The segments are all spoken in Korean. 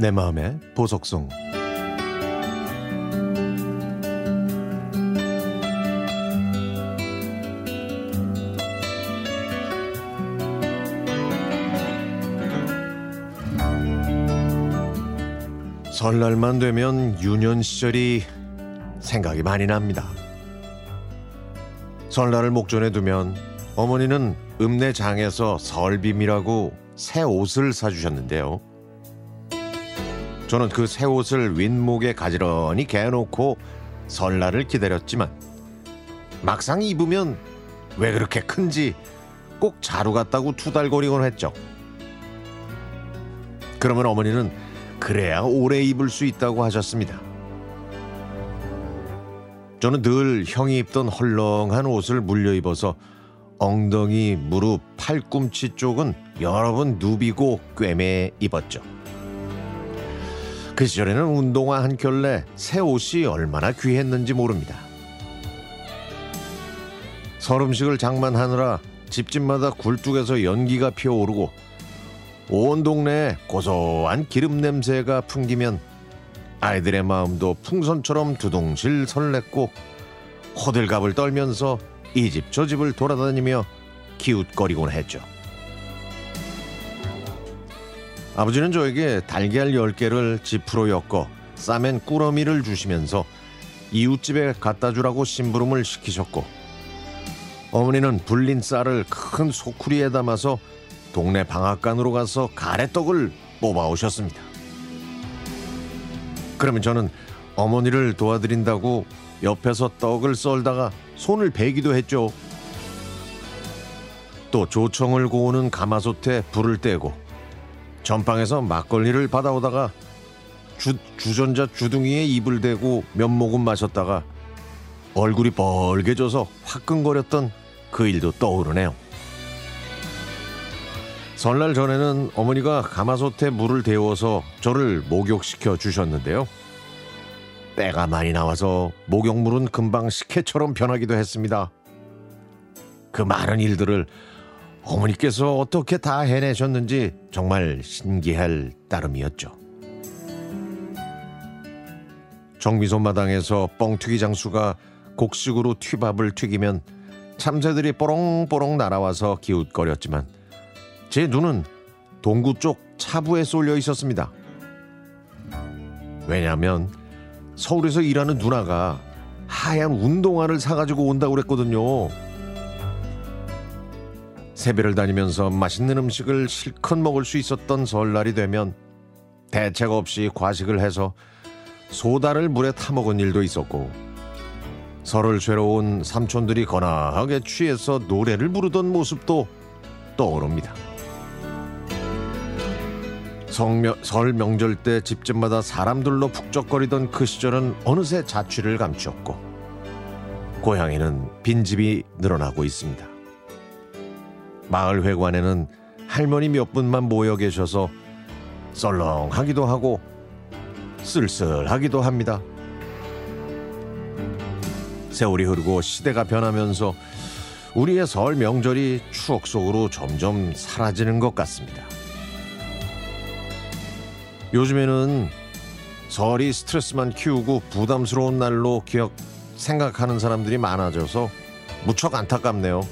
내 마음의 보석송 설날만 되면 유년 시절이 생각이 많이 납니다. 설날을 목전에 두면 어머니는 읍내 장에서 설빔이라고 새 옷을 사주셨는데요. 저는 그 새 옷을 윗목에 가지런히 개놓고 설날을 기다렸지만 막상 입으면 왜 그렇게 큰지 꼭 자루 같다고 투달거리곤 했죠. 그러면 어머니는 그래야 오래 입을 수 있다고 하셨습니다. 저는 늘 형이 입던 헐렁한 옷을 물려 입어서 엉덩이, 무릎, 팔꿈치 쪽은 여러 번 누비고 꿰매 입었죠. 그 시절에는 운동화 한 켤레 새 옷이 얼마나 귀했는지 모릅니다. 설 음식을 장만하느라 집집마다 굴뚝에서 연기가 피어오르고 온 동네에 고소한 기름 냄새가 풍기면 아이들의 마음도 풍선처럼 두둥실 설렜고 호들갑을 떨면서 이 집 저 집을 돌아다니며 기웃거리곤 했죠. 아버지는 저에게 달걀 10개를 지프로 엮어 싸맨 꾸러미를 주시면서 이웃집에 갖다 주라고 심부름을 시키셨고 어머니는 불린 쌀을 큰 소쿠리에 담아서 동네 방앗간으로 가서 가래떡을 뽑아오셨습니다. 그러면 저는 어머니를 도와드린다고 옆에서 떡을 썰다가 손을 베기도 했죠. 또 조청을 고우는 가마솥에 불을 떼고 전방에서 막걸리를 받아오다가 주, 주전자 주둥이에 입을 대고 몇 모금 마셨다가 얼굴이 벌개져서 화끈거렸던 그 일도 떠오르네요. 설날 전에는 어머니가 가마솥에 물을 데워서 저를 목욕시켜 주셨는데요. 때가 많이 나와서 목욕물은 금방 식혜처럼 변하기도 했습니다. 그 많은 일들을 어머니께서 어떻게 다 해내셨는지 정말 신기할 따름이었죠. 정미소 마당에서 뻥튀기 장수가 곡식으로 튀밥을 튀기면 참새들이 뽀롱뽀롱 날아와서 기웃거렸지만 제 눈은 동구 쪽 차부에 쏠려 있었습니다. 왜냐하면 서울에서 일하는 누나가 하얀 운동화를 사가지고 온다고 그랬거든요. 세배를 다니면서 맛있는 음식을 실컷 먹을 수 있었던 설날이 되면 대책 없이 과식을 해서 소다를 물에 타먹은 일도 있었고 설을 죄러 온 삼촌들이 거나하게 취해서 노래를 부르던 모습도 떠오릅니다. 성명, 설 명절 때 집집마다 사람들로 북적거리던 그 시절은 어느새 자취를 감추었고 고향에는 빈집이 늘어나고 있습니다. 마을 회관에는 할머니 몇 분만 모여 계셔서 썰렁하기도 하고 쓸쓸하기도 합니다. 세월이 흐르고 시대가 변하면서 우리의 설 명절이 추억 속으로 점점 사라지는 것 같습니다. 요즘에는 설이 스트레스만 키우고 부담스러운 날로 기억 생각하는 사람들이 많아져서 무척 안타깝네요.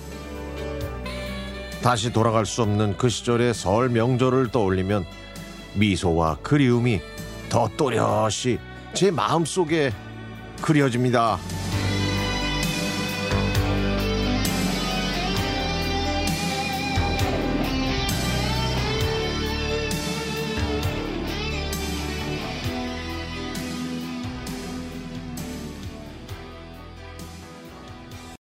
다시 돌아갈 수 없는 그 시절의 설 명절을 떠올리면 미소와 그리움이 더 또렷이 제 마음속에 그려집니다.